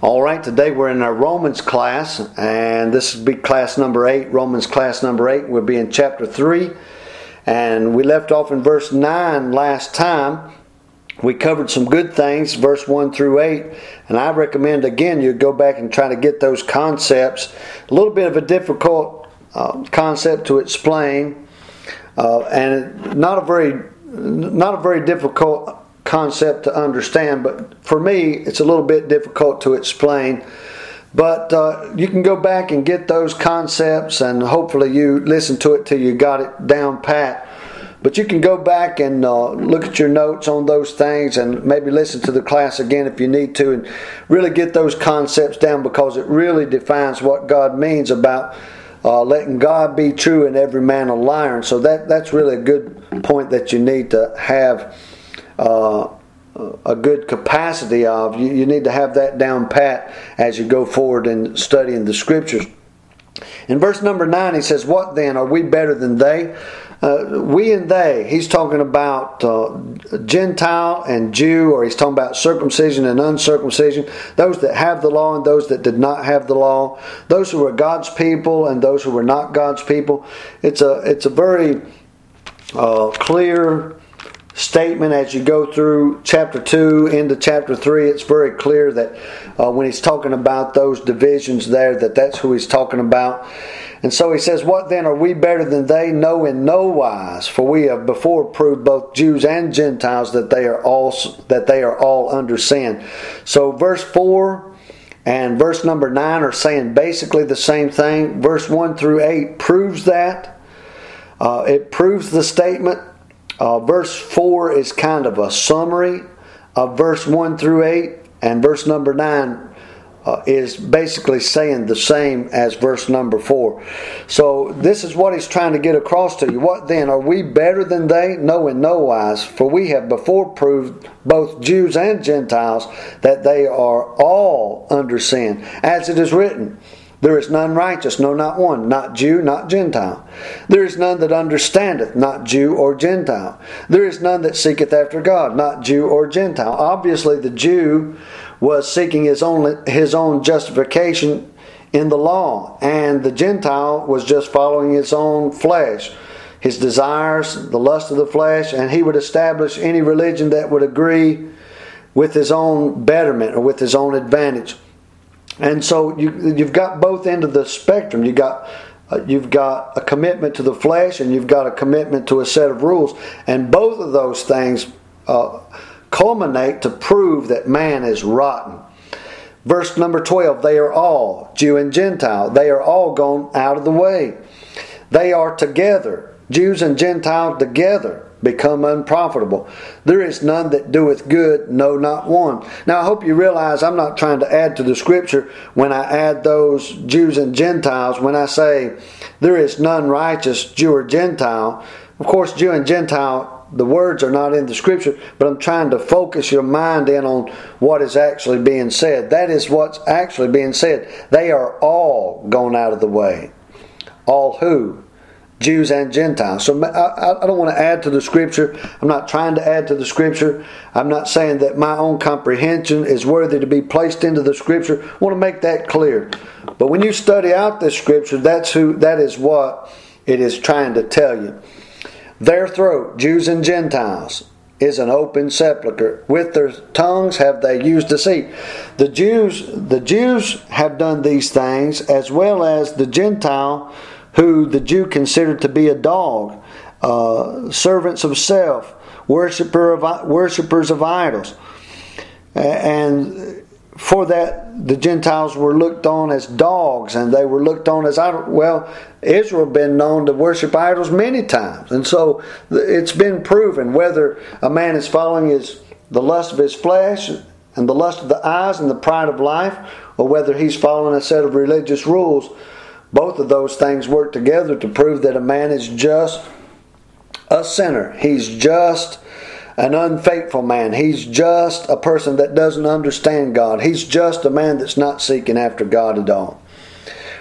All right, today we're in our Romans class, and this will be class number eight, Romans class number eight. We'll be in chapter three, and we left off in verse nine last time. We covered some good things, verse 1 through 8, and I recommend again you go back and try to get those concepts. A little bit of a difficult uh, concept to explain, uh, and not a very not a very difficult concept to understand, but for me, it's a little bit difficult to explain. But uh, you can go back and get those concepts, and hopefully, you listen to it till you got it down pat. But you can go back and uh, look at your notes on those things and maybe listen to the class again if you need to and really get those concepts down because it really defines what God means about uh, letting God be true and every man a liar. And so that, that's really a good point that you need to have uh, a good capacity of. You, you need to have that down pat as you go forward in studying the scriptures. In verse number 9, he says, What then? Are we better than they? Uh, we and they, he's talking about uh, Gentile and Jew, or he's talking about circumcision and uncircumcision, those that have the law and those that did not have the law, those who were God's people and those who were not God's people. It's a, it's a very uh, clear statement as you go through chapter 2 into chapter 3 it's very clear that uh, when he's talking about those divisions there that that's who he's talking about. And so he says what then are we better than they? No in no wise for we have before proved both jews and gentiles that they are all that they are all under sin. So verse 4 and verse number 9 are saying basically the same thing. Verse 1 through 8 proves that. Uh, it proves the statement uh, verse 4 is kind of a summary of verse 1 through 8, and verse number 9 uh, is basically saying the same as verse number 4. So, this is what he's trying to get across to you. What then? Are we better than they? No, in no wise. For we have before proved, both Jews and Gentiles, that they are all under sin. As it is written, there is none righteous, no, not one, not Jew, not Gentile. There is none that understandeth, not Jew or Gentile. There is none that seeketh after God, not Jew or Gentile. Obviously, the Jew was seeking his own, his own justification in the law, and the Gentile was just following his own flesh, his desires, the lust of the flesh, and he would establish any religion that would agree with his own betterment or with his own advantage. And so you, you've got both end of the spectrum. You got uh, you've got a commitment to the flesh, and you've got a commitment to a set of rules, and both of those things uh, culminate to prove that man is rotten. Verse number 12 they are all, Jew and Gentile, they are all gone out of the way. They are together, Jews and Gentile together become unprofitable. There is none that doeth good, no, not one. Now, I hope you realize I'm not trying to add to the scripture when I add those Jews and Gentiles. When I say there is none righteous, Jew or Gentile, of course, Jew and Gentile, the words are not in the scripture, but I'm trying to focus your mind in on what is actually being said. That is what's actually being said. They are all gone out of the way. All who? Jews and Gentiles. So I, I, don't want to add to the scripture. I'm not trying to add to the scripture. I'm not saying that my own comprehension is worthy to be placed into the scripture. I want to make that clear. But when you study out this scripture, that's who that is what it is trying to tell you. Their throat, Jews and Gentiles, is an open sepulchre. With their tongues have they used deceit. The Jews, the Jews have done these things as well as the Gentile who the Jew considered to be a dog, uh, servants of self, worshiper of, worshippers of idols. And for that, the Gentiles were looked on as dogs and they were looked on as idols. Well, Israel been known to worship idols many times. And so it's been proven whether a man is following his, the lust of his flesh and the lust of the eyes and the pride of life, or whether he's following a set of religious rules both of those things work together to prove that a man is just a sinner. He's just an unfaithful man. He's just a person that doesn't understand God. He's just a man that's not seeking after God at all.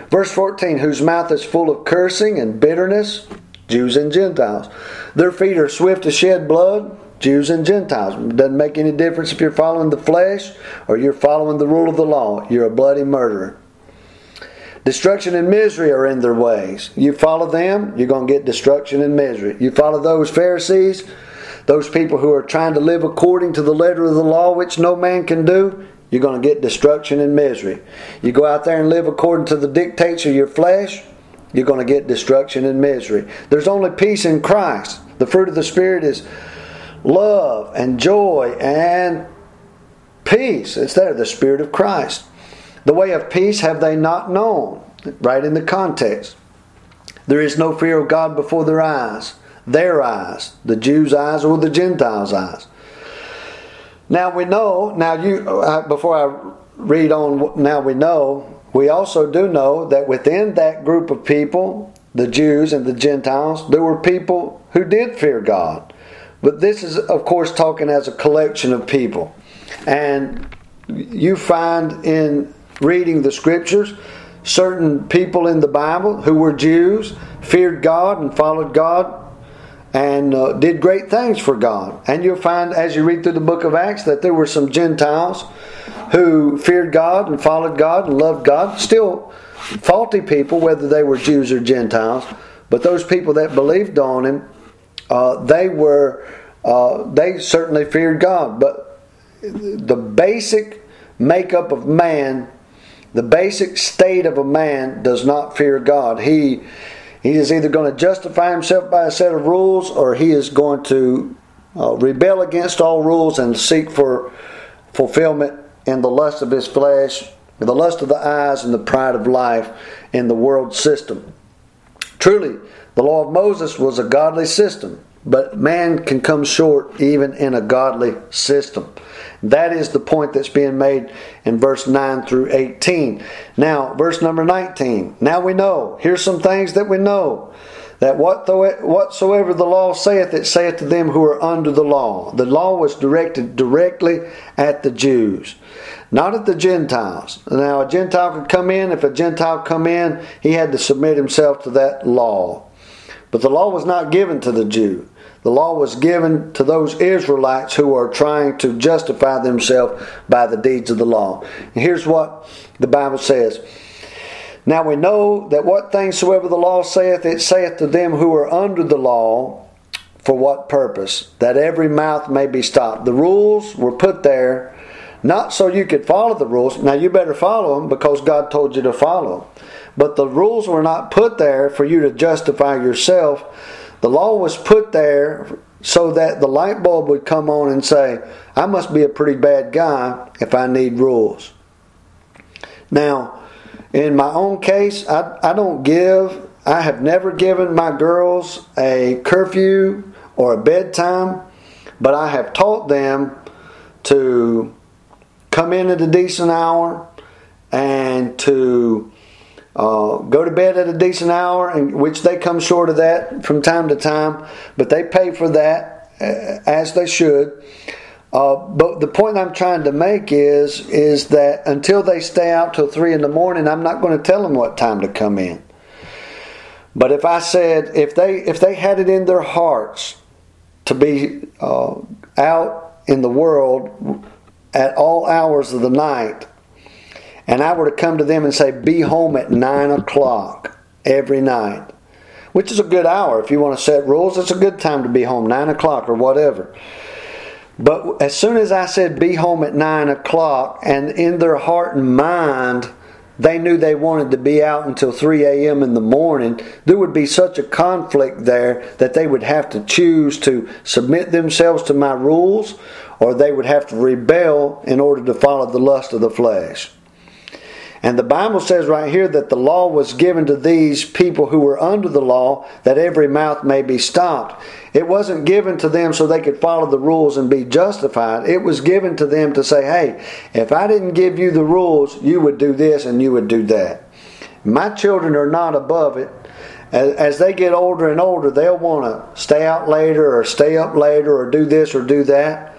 Verse 14 Whose mouth is full of cursing and bitterness, Jews and Gentiles. Their feet are swift to shed blood, Jews and Gentiles. It doesn't make any difference if you're following the flesh or you're following the rule of the law. You're a bloody murderer. Destruction and misery are in their ways. You follow them, you're going to get destruction and misery. You follow those Pharisees, those people who are trying to live according to the letter of the law, which no man can do, you're going to get destruction and misery. You go out there and live according to the dictates of your flesh, you're going to get destruction and misery. There's only peace in Christ. The fruit of the Spirit is love and joy and peace. It's there, the Spirit of Christ. The way of peace have they not known, right in the context. There is no fear of God before their eyes, their eyes, the Jews' eyes or the Gentiles' eyes. Now we know, now you, uh, before I read on, now we know, we also do know that within that group of people, the Jews and the Gentiles, there were people who did fear God. But this is, of course, talking as a collection of people. And you find in reading the scriptures, certain people in the Bible who were Jews feared God and followed God and uh, did great things for God. And you'll find as you read through the book of Acts that there were some Gentiles who feared God and followed God and loved God. Still faulty people, whether they were Jews or Gentiles, but those people that believed on Him, uh, they were uh, they certainly feared God. But the basic makeup of man the basic state of a man does not fear God. He he is either going to justify himself by a set of rules or he is going to uh, rebel against all rules and seek for fulfillment in the lust of his flesh, the lust of the eyes, and the pride of life in the world system. Truly, the law of Moses was a godly system, but man can come short even in a godly system. That is the point that's being made in verse 9 through 18. Now, verse number 19. Now we know. Here's some things that we know. That whatsoever the law saith, it saith to them who are under the law. The law was directed directly at the Jews, not at the Gentiles. Now, a Gentile could come in. If a Gentile come in, he had to submit himself to that law. But the law was not given to the Jew. The law was given to those Israelites who are trying to justify themselves by the deeds of the law. And here's what the Bible says. Now we know that what things soever the law saith, it saith to them who are under the law, for what purpose? That every mouth may be stopped. The rules were put there not so you could follow the rules. Now you better follow them because God told you to follow. them. But the rules were not put there for you to justify yourself the law was put there so that the light bulb would come on and say, I must be a pretty bad guy if I need rules. Now, in my own case, I, I don't give, I have never given my girls a curfew or a bedtime, but I have taught them to come in at a decent hour and to uh, go to bed at a decent hour, and which they come short of that from time to time, but they pay for that uh, as they should. Uh, but the point I'm trying to make is is that until they stay out till three in the morning, I'm not going to tell them what time to come in. But if I said if they if they had it in their hearts to be uh, out in the world at all hours of the night and I were to come to them and say, Be home at 9 o'clock every night, which is a good hour. If you want to set rules, it's a good time to be home, 9 o'clock or whatever. But as soon as I said, Be home at 9 o'clock, and in their heart and mind, they knew they wanted to be out until 3 a.m. in the morning, there would be such a conflict there that they would have to choose to submit themselves to my rules or they would have to rebel in order to follow the lust of the flesh. And the Bible says right here that the law was given to these people who were under the law that every mouth may be stopped. It wasn't given to them so they could follow the rules and be justified. It was given to them to say, hey, if I didn't give you the rules, you would do this and you would do that. My children are not above it. As they get older and older, they'll want to stay out later or stay up later or do this or do that.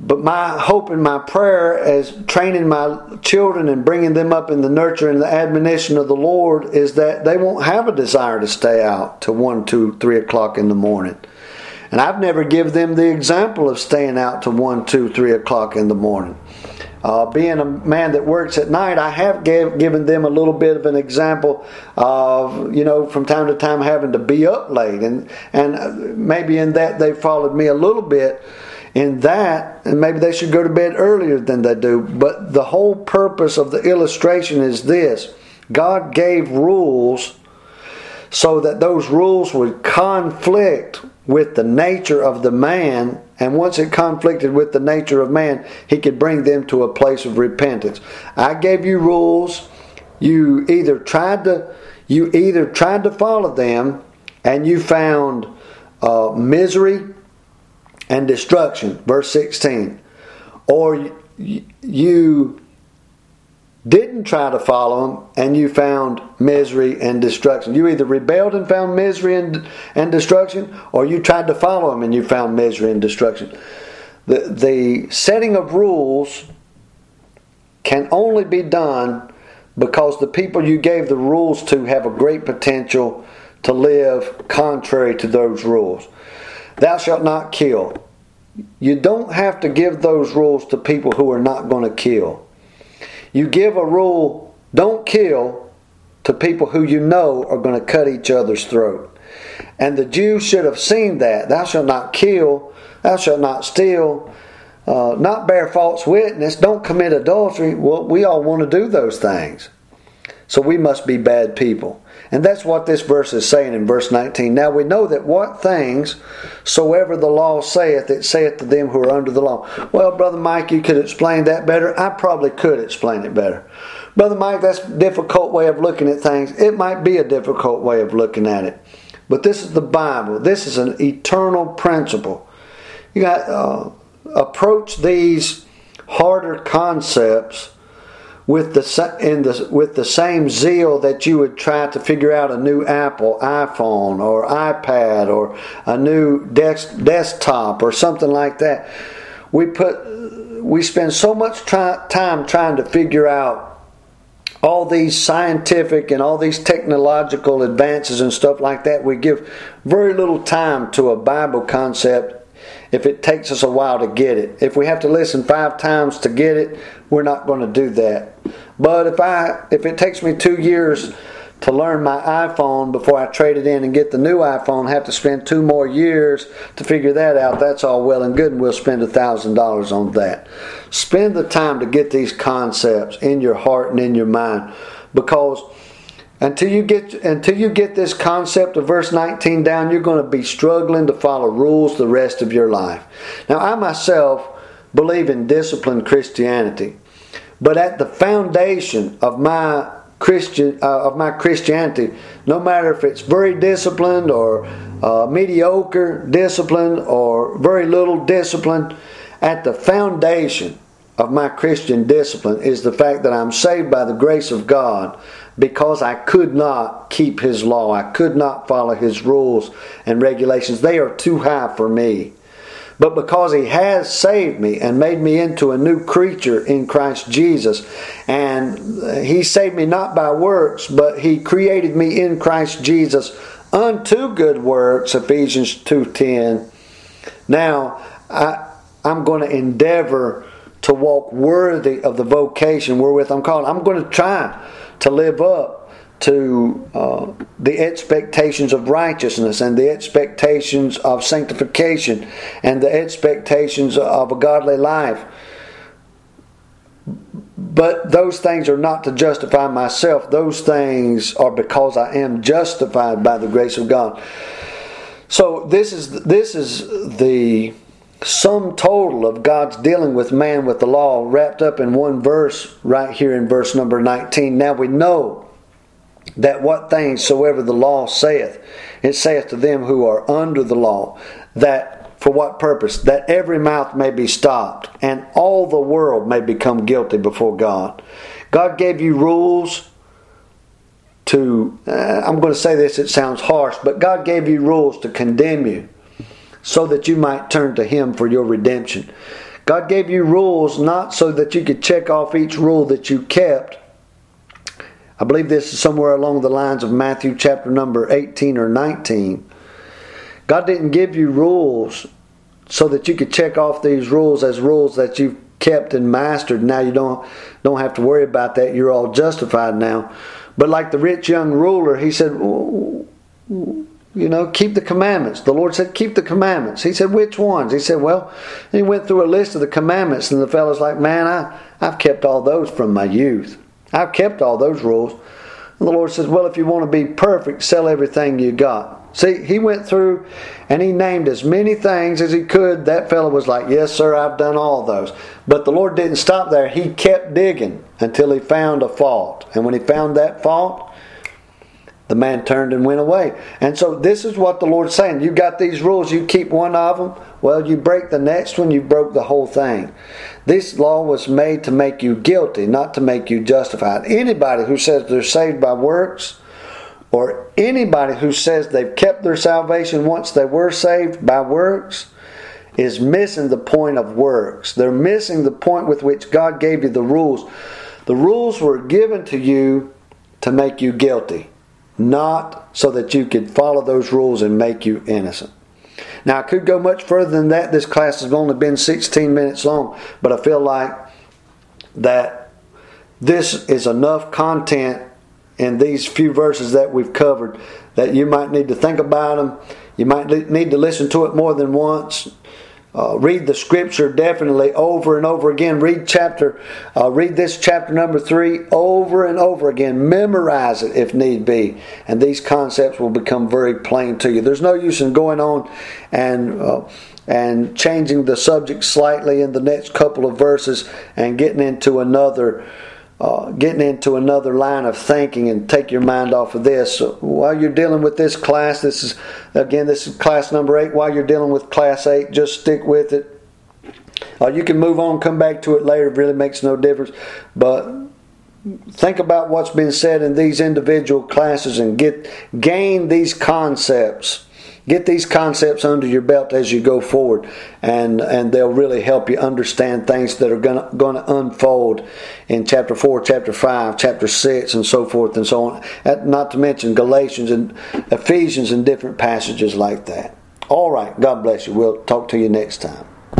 But my hope and my prayer as training my children and bringing them up in the nurture and the admonition of the Lord is that they won't have a desire to stay out till 1, 2, 3 o'clock in the morning. And I've never given them the example of staying out to 1, 2, 3 o'clock in the morning. Uh, being a man that works at night, I have gave, given them a little bit of an example of, you know, from time to time having to be up late. And, and maybe in that they followed me a little bit in that, and maybe they should go to bed earlier than they do. But the whole purpose of the illustration is this God gave rules so that those rules would conflict with the nature of the man, and once it conflicted with the nature of man, he could bring them to a place of repentance. I gave you rules. You either tried to you either tried to follow them and you found uh, misery and destruction, verse 16, or you didn't try to follow him and you found misery and destruction. You either rebelled and found misery and, and destruction, or you tried to follow him and you found misery and destruction. The, the setting of rules can only be done because the people you gave the rules to have a great potential to live contrary to those rules. Thou shalt not kill. You don't have to give those rules to people who are not going to kill. You give a rule, don't kill, to people who you know are going to cut each other's throat. And the Jews should have seen that. Thou shalt not kill, thou shalt not steal, uh, not bear false witness, don't commit adultery. Well, we all want to do those things. So we must be bad people. And that's what this verse is saying in verse 19. Now we know that what things soever the law saith, it saith to them who are under the law. Well, Brother Mike, you could explain that better. I probably could explain it better. Brother Mike, that's a difficult way of looking at things. It might be a difficult way of looking at it. But this is the Bible. This is an eternal principle. You got uh, approach these harder concepts with the in the with the same zeal that you would try to figure out a new Apple iPhone or iPad or a new desk, desktop or something like that. We put we spend so much try, time trying to figure out all these scientific and all these technological advances and stuff like that. We give very little time to a Bible concept if it takes us a while to get it. If we have to listen five times to get it, we're not going to do that. But if I if it takes me two years to learn my iPhone before I trade it in and get the new iPhone, have to spend two more years to figure that out. That's all well and good, and we'll spend a thousand dollars on that. Spend the time to get these concepts in your heart and in your mind, because until you get until you get this concept of verse 19 down, you're going to be struggling to follow rules the rest of your life. Now, I myself believe in disciplined Christianity. But at the foundation of my Christian uh, of my Christianity, no matter if it's very disciplined or uh, mediocre discipline or very little discipline, at the foundation of my Christian discipline is the fact that I'm saved by the grace of God because I could not keep His law. I could not follow His rules and regulations. They are too high for me but because He has saved me and made me into a new creature in Christ Jesus. And He saved me not by works, but He created me in Christ Jesus unto good works, Ephesians 2.10. Now, I, I'm going to endeavor to walk worthy of the vocation wherewith I'm called. I'm going to try to live up to uh, the expectations of righteousness and the expectations of sanctification and the expectations of a godly life. But those things are not to justify myself. Those things are because I am justified by the grace of God. So this is this is the sum total of God's dealing with man with the law wrapped up in one verse right here in verse number 19. Now we know that what things soever the law saith, it saith to them who are under the law, that for what purpose? That every mouth may be stopped, and all the world may become guilty before God. God gave you rules to, uh, I'm going to say this, it sounds harsh, but God gave you rules to condemn you so that you might turn to Him for your redemption. God gave you rules not so that you could check off each rule that you kept I believe this is somewhere along the lines of Matthew chapter number 18 or 19. God didn't give you rules so that you could check off these rules as rules that you've kept and mastered. Now you don't don't have to worry about that. You're all justified now. But like the rich young ruler, he said, you know, keep the commandments. The Lord said, keep the commandments. He said, which ones? He said, well, he went through a list of the commandments, and the fellow's like, man, I, I've kept all those from my youth. I've kept all those rules. And the Lord says, well, if you want to be perfect, sell everything you got. See, he went through and he named as many things as he could. That fellow was like, Yes, sir, I've done all those. But the Lord didn't stop there. He kept digging until he found a fault. And when he found that fault, the man turned and went away. And so this is what the Lord's saying. You got these rules, you keep one of them, well, you break the next one, you broke the whole thing. This law was made to make you guilty, not to make you justified. Anybody who says they're saved by works, or anybody who says they've kept their salvation once they were saved by works, is missing the point of works. They're missing the point with which God gave you the rules. The rules were given to you to make you guilty not so that you could follow those rules and make you innocent. Now, I could go much further than that. This class has only been 16 minutes long, but I feel like that this is enough content in these few verses that we've covered that you might need to think about them. You might need to listen to it more than once. Uh, read the scripture definitely over and over again. Read chapter, uh, read this chapter number three over and over again. Memorize it if need be, and these concepts will become very plain to you. There's no use in going on and uh, and changing the subject slightly in the next couple of verses and getting into another uh, getting into another line of thinking and take your mind off of this. So while you're dealing with this class, this is again this is class number eight. While you're dealing with class eight, just stick with it. Uh, you can move on, come back to it later. It really makes no difference. But think about what's been said in these individual classes and get gain these concepts Get these concepts under your belt as you go forward, and, and they'll really help you understand things that are going to unfold in chapter 4, chapter 5, chapter 6, and so forth and so on. Not to mention Galatians and Ephesians and different passages like that. All right, God bless you. We'll talk to you next time.